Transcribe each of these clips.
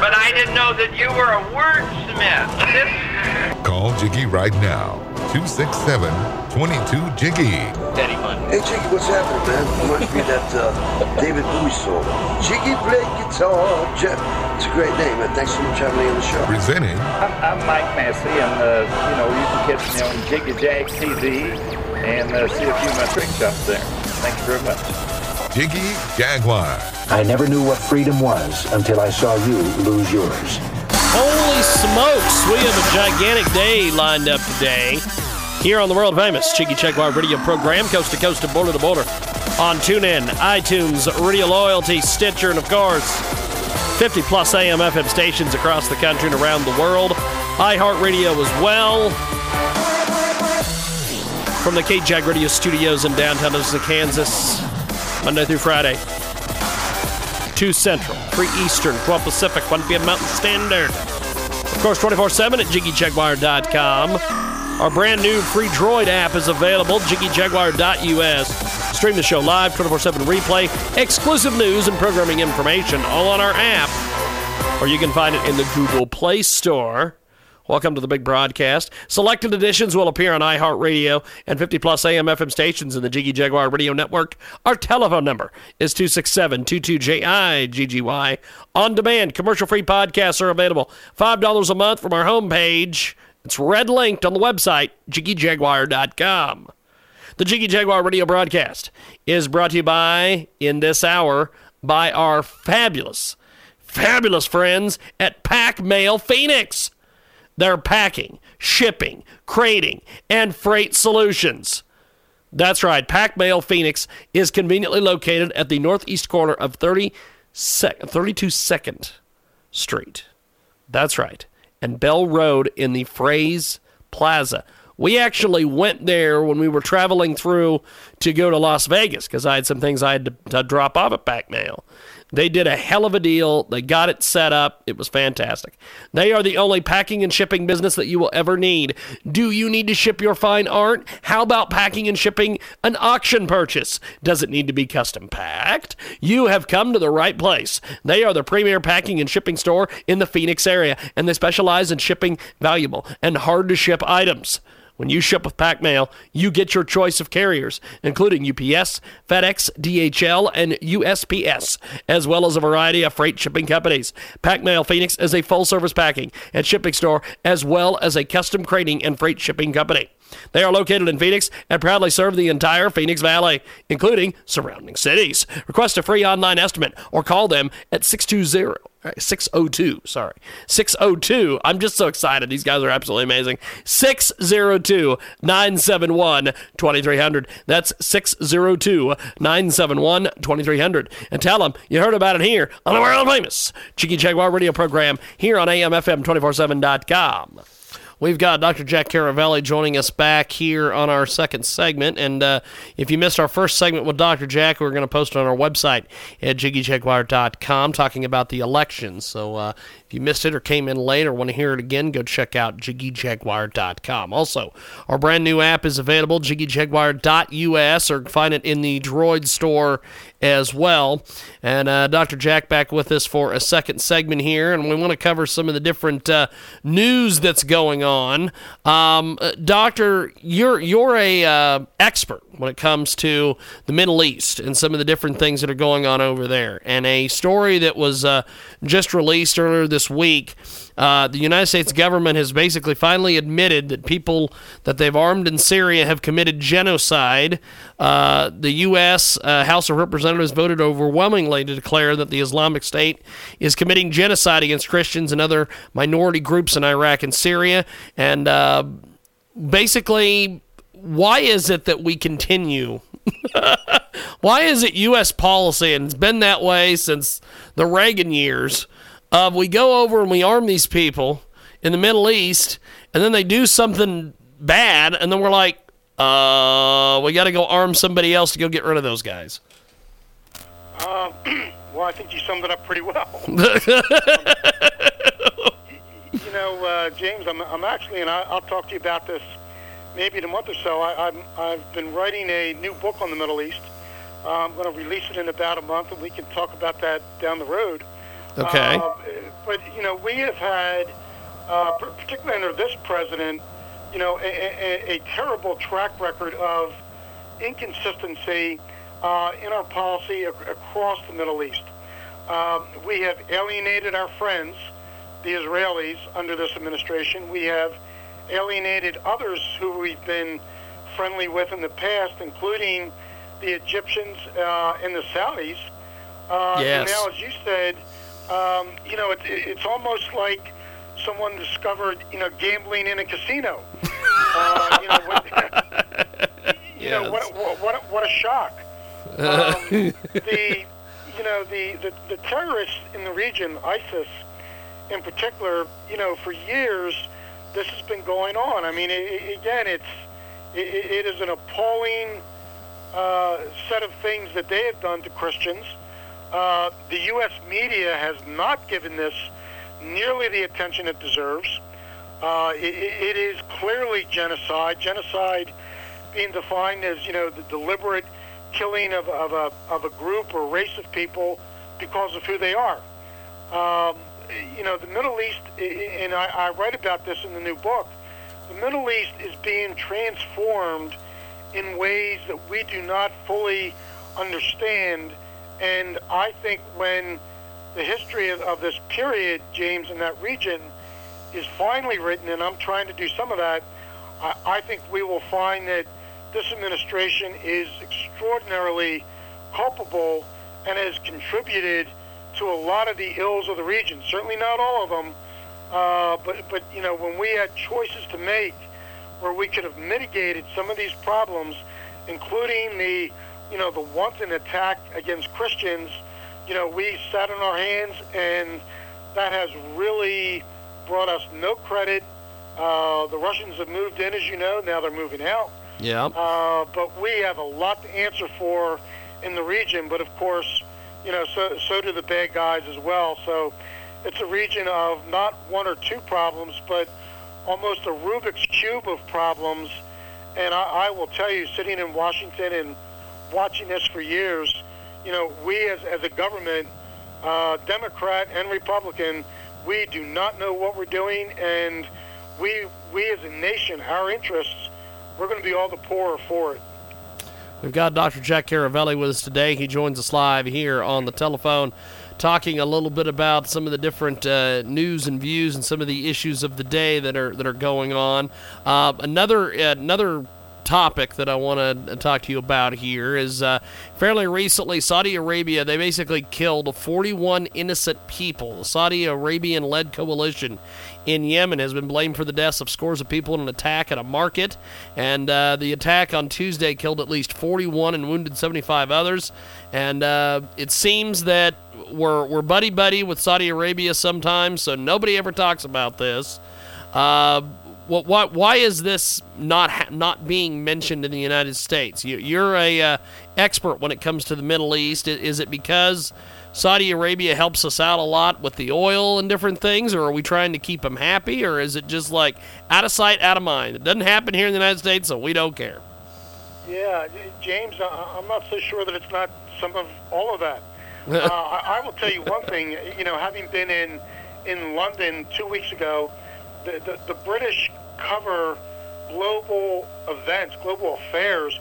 But I didn't know that you were a wordsmith. Call Jiggy right now. 267 22 Jiggy. Daddy fun. Hey Jiggy, what's happening, man? Reminds me of that uh, David Bowie song. Jiggy play guitar. Jeff, it's a great name, man. Thanks so much for having me on the show. Presenting I'm, I'm Mike Massey, and uh, you know you can catch me on Jiggy Jag TV and uh, see a few of my trick shots there. Thank you very much. Jiggy Jaguar. I never knew what freedom was until I saw you lose yours. Holy smokes, we have a gigantic day lined up today here on the world famous Jiggy Jaguar radio program, coast to coast and border to border, on TuneIn, iTunes, Radio Loyalty, Stitcher, and of course, 50 plus AM FM stations across the country and around the world. iHeartRadio as well. From the KJAG Radio Studios in downtown Atlanta, Kansas, Monday through Friday. 2 Central, 3 Eastern, 12 Pacific, 1 p.m. Mountain Standard. Of course, 24 7 at JiggyJaguar.com. Our brand new free Droid app is available, JiggyJaguar.us. Stream the show live, 24 7 replay, exclusive news and programming information all on our app, or you can find it in the Google Play Store. Welcome to the big broadcast. Selected editions will appear on iHeartRadio and 50 plus AM FM stations in the Jiggy Jaguar Radio Network. Our telephone number is 267 22JIGGY. On demand, commercial free podcasts are available. $5 a month from our homepage. It's red linked on the website, jiggyjaguar.com. The Jiggy Jaguar radio broadcast is brought to you by, in this hour, by our fabulous, fabulous friends at Pack Mail Phoenix. They're packing, shipping, crating, and freight solutions. That's right. Pack Mail Phoenix is conveniently located at the northeast corner of 30 sec- 32 Second Street. That's right. And Bell Road in the Fraze Plaza. We actually went there when we were traveling through to go to Las Vegas because I had some things I had to, to drop off at Pack Mail. They did a hell of a deal. They got it set up. It was fantastic. They are the only packing and shipping business that you will ever need. Do you need to ship your fine art? How about packing and shipping an auction purchase? Does it need to be custom packed? You have come to the right place. They are the premier packing and shipping store in the Phoenix area, and they specialize in shipping valuable and hard to ship items. When you ship with Pack Mail, you get your choice of carriers, including UPS, FedEx, DHL, and USPS, as well as a variety of freight shipping companies. Pack Mail Phoenix is a full service packing and shipping store, as well as a custom crating and freight shipping company. They are located in Phoenix and proudly serve the entire Phoenix Valley, including surrounding cities. Request a free online estimate or call them at 620 602, sorry. 602. I'm just so excited. These guys are absolutely amazing. 602 971 2300. That's 602 971 2300. And tell them you heard about it here on the world famous Jiggy Jaguar radio program here on AMFM247.com. We've got Dr. Jack Caravelli joining us back here on our second segment. And uh, if you missed our first segment with Dr. Jack, we're going to post it on our website at jiggyjaguar.com talking about the election. So uh, if you missed it or came in late or want to hear it again, go check out jiggyjaguar.com. Also, our brand new app is available, jiggyjaguar.us, or find it in the Droid store as well. And uh, Dr. Jack back with us for a second segment here, and we want to cover some of the different uh, news that's going on. Um, uh, Doctor, you're you're a uh, expert when it comes to the Middle East and some of the different things that are going on over there. And a story that was uh, just released earlier this week. Uh, the United States government has basically finally admitted that people that they've armed in Syria have committed genocide. Uh, the U.S. Uh, House of Representatives voted overwhelmingly to declare that the Islamic State is committing genocide against Christians and other minority groups in Iraq and Syria. And uh, basically, why is it that we continue why is it U.S. policy, and it's been that way since the Reagan years, of we go over and we arm these people in the Middle East, and then they do something bad, and then we're like, uh, we got to go arm somebody else to go get rid of those guys. Um, well, I think you summed it up pretty well. you know, uh, James, I'm, I'm actually, and I, I'll talk to you about this maybe in a month or so. I, I'm, I've been writing a new book on the Middle East. Uh, I'm going to release it in about a month, and we can talk about that down the road. Okay. Uh, but you know, we have had, uh, particularly under this president, you know, a, a, a terrible track record of inconsistency uh, in our policy ac- across the Middle East. Um, we have alienated our friends, the Israelis, under this administration. We have alienated others who we've been friendly with in the past, including the Egyptians uh, and the Saudis. Uh, Yes. And now, as you said, um, you know, it, it's almost like someone discovered, you know, gambling in a casino. uh, you know, what, you know what, what, what, a- what a shock. Um, the, you know, the, the, the terrorists in the region, ISIS in particular, you know, for years, this has been going on. I mean, i i again, it's, it, it is an appalling uh, set of things that they have done to Christians. Uh, the U.S. media has not given this nearly the attention it deserves. Uh, it, it is clearly genocide. Genocide being defined as, you know, the deliberate killing of, of, a, of a group or race of people because of who they are. Um, you know, the Middle East, and I, I write about this in the new book, the Middle East is being transformed in ways that we do not fully understand. And I think when the history of, this period, James, in that region is finally written, and I'm trying to do some of that, I, I think we will find that this administration is extraordinarily culpable and has contributed to a lot of the ills of the region. Certainly not all of them, uh, but but you know when we had choices to make where we could have mitigated some of these problems, including the you know the wanton attack against Christians, you know we sat on our hands and that has really brought us no credit. Uh, the Russians have moved in, as you know. Now they're moving out. Yeah. Uh, but we have a lot to answer for in the region. But of course, you know, so so do the bad guys as well. So it's a region of not one or two problems, but almost a Rubik's cube of problems. And I, I will tell you, sitting in Washington and watching this for years, you know, we as as a government, uh, Democrat and Republican, we do not know what we're doing, and we we as a nation, our interests, we're going to be all the poorer for it. We've got Dr. Jack Caravelli with us today. He joins us live here on the telephone, talking a little bit about some of the different uh, news and views and some of the issues of the day that are that are going on. Uh, another another topic that I want to talk to you about here is uh, fairly recently, Saudi Arabia they basically killed 41 innocent people. The Saudi Arabian-led coalition in Yemen has been blamed for the deaths of scores of people in an attack at a market. And uh, the attack on Tuesday killed at least 41 and wounded 75 others. And uh, it seems that we're, we're buddy buddy with Saudi Arabia sometimes, so nobody ever talks about this. Uh, what, why, why is this not ha- not being mentioned in the United States? You, you're a uh, expert when it comes to the Middle East. Is it because Saudi Arabia helps us out a lot with the oil and different things, or are we trying to keep them happy, or is it just like out of sight, out of mind? It doesn't happen here in the United States, so we don't care. Yeah, James, I'm not so sure that it's not some of all of that. uh, I, I will tell you one thing. You know, having been in in London two weeks ago, the, the, the British cover global events, global affairs,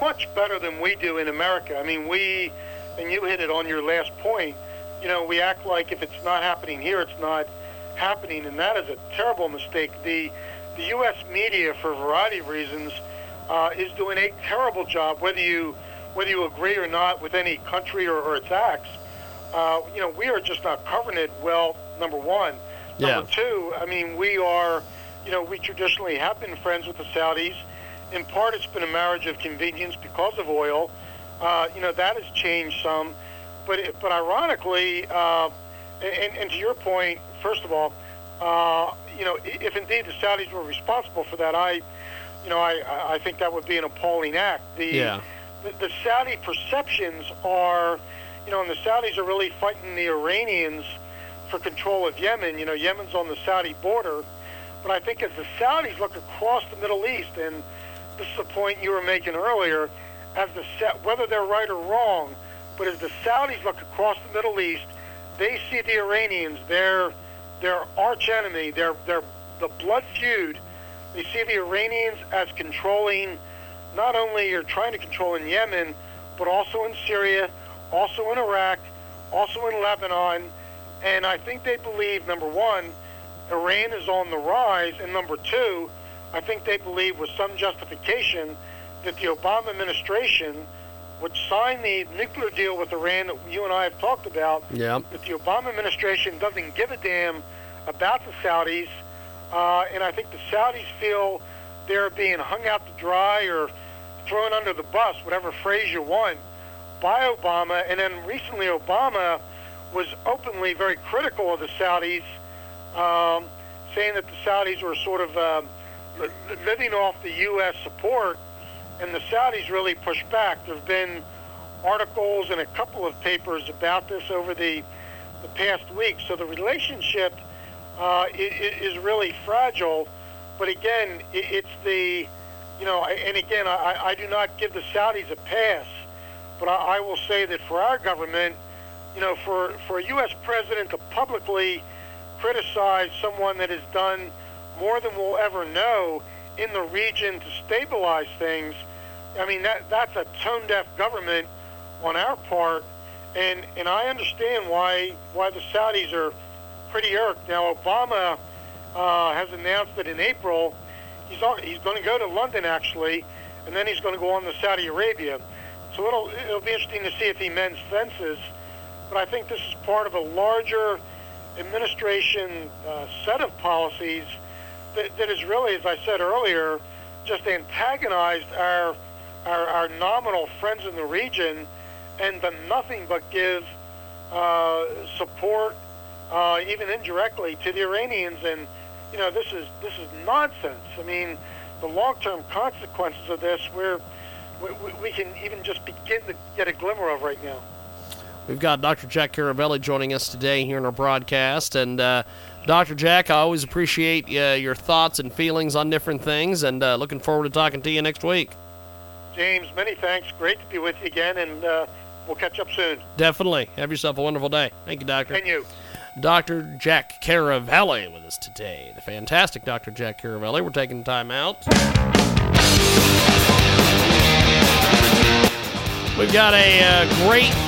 much better than we do in America. I mean, we, and you hit it on your last point. You know, we act like if it's not happening here, it's not happening, and that is a terrible mistake. The the U.S. media, for a variety of reasons, uh, is doing a terrible job, whether you whether you agree or not with any country or, or its acts. Uh, you know, we are just not covering it well. Number one. Yeah. Number two. I mean, we are. You know, we traditionally have been friends with the Saudis. In part, it's been a marriage of convenience because of oil. Uh, you know, that has changed some. But, it, but ironically, uh, and, and to your point, first of all, uh, you know, if indeed the Saudis were responsible for that, I, you know, I, I think that would be an appalling act. The, Yeah. the, the Saudi perceptions are, you know, and the Saudis are really fighting the Iranians for control of Yemen. You know, Yemen's on the Saudi border. But I think as the Saudis look across the Middle East, and this is the point you were making earlier, as the whether they're right or wrong, but as the Saudis look across the Middle East, they see the Iranians, their their arch enemy, their their the blood feud. They see the Iranians as controlling not only are trying to control in Yemen, but also in Syria, also in Iraq, also in Lebanon, and I think they believe number one, Iran is on the rise, and number two, I think they believe with some justification that the Obama administration, would sign the nuclear deal with Iran that you and I have talked about, Yeah. that the Obama administration doesn't give a damn about the Saudis, uh, and I think the Saudis feel they're being hung out to dry or thrown under the bus, whatever phrase you want, by Obama. And then recently, Obama was openly very critical of the Saudis, um, saying that the Saudis were sort of um, living off the U.S. support, and the Saudis really pushed back. There have been articles and a couple of papers about this over the the past week. So the relationship uh, i- i- is really fragile. But again, it's the, you know, and again, I, I do not give the Saudis a pass, but I, I will say that for our government, you know, for, for a U.S. president to publicly criticize someone that has done more than we'll ever know in the region to stabilize things, I mean, that that's a tone-deaf government on our part, and and I understand why why the Saudis are pretty irked. Now, Obama uh, has announced that in April he's on, he's going to go to London actually, and then he's going to go on to Saudi Arabia. So it'll it'll be interesting to see if he mends fences. But I think this is part of a larger administration uh, set of policies that, that is really, as I said earlier, just antagonized our, our our nominal friends in the region, and done nothing but give uh, support, uh, even indirectly, to the Iranians. And you know, this is this is nonsense. I mean, the long-term consequences of this, we're we, we- we can even just begin to get a glimmer of right now. We've got Dr. Jack Caravelli joining us today here in our broadcast. And uh, Dr. Jack, I always appreciate uh, your thoughts and feelings on different things, and uh, looking forward to talking to you next week. James, many thanks. Great to be with you again, and uh, we'll catch up soon. Definitely. Have yourself a wonderful day. Thank you, Doctor. And you. Dr. Jack Caravelli with us today. The fantastic Dr. Jack Caravelli. We're taking time out. We've got a uh, great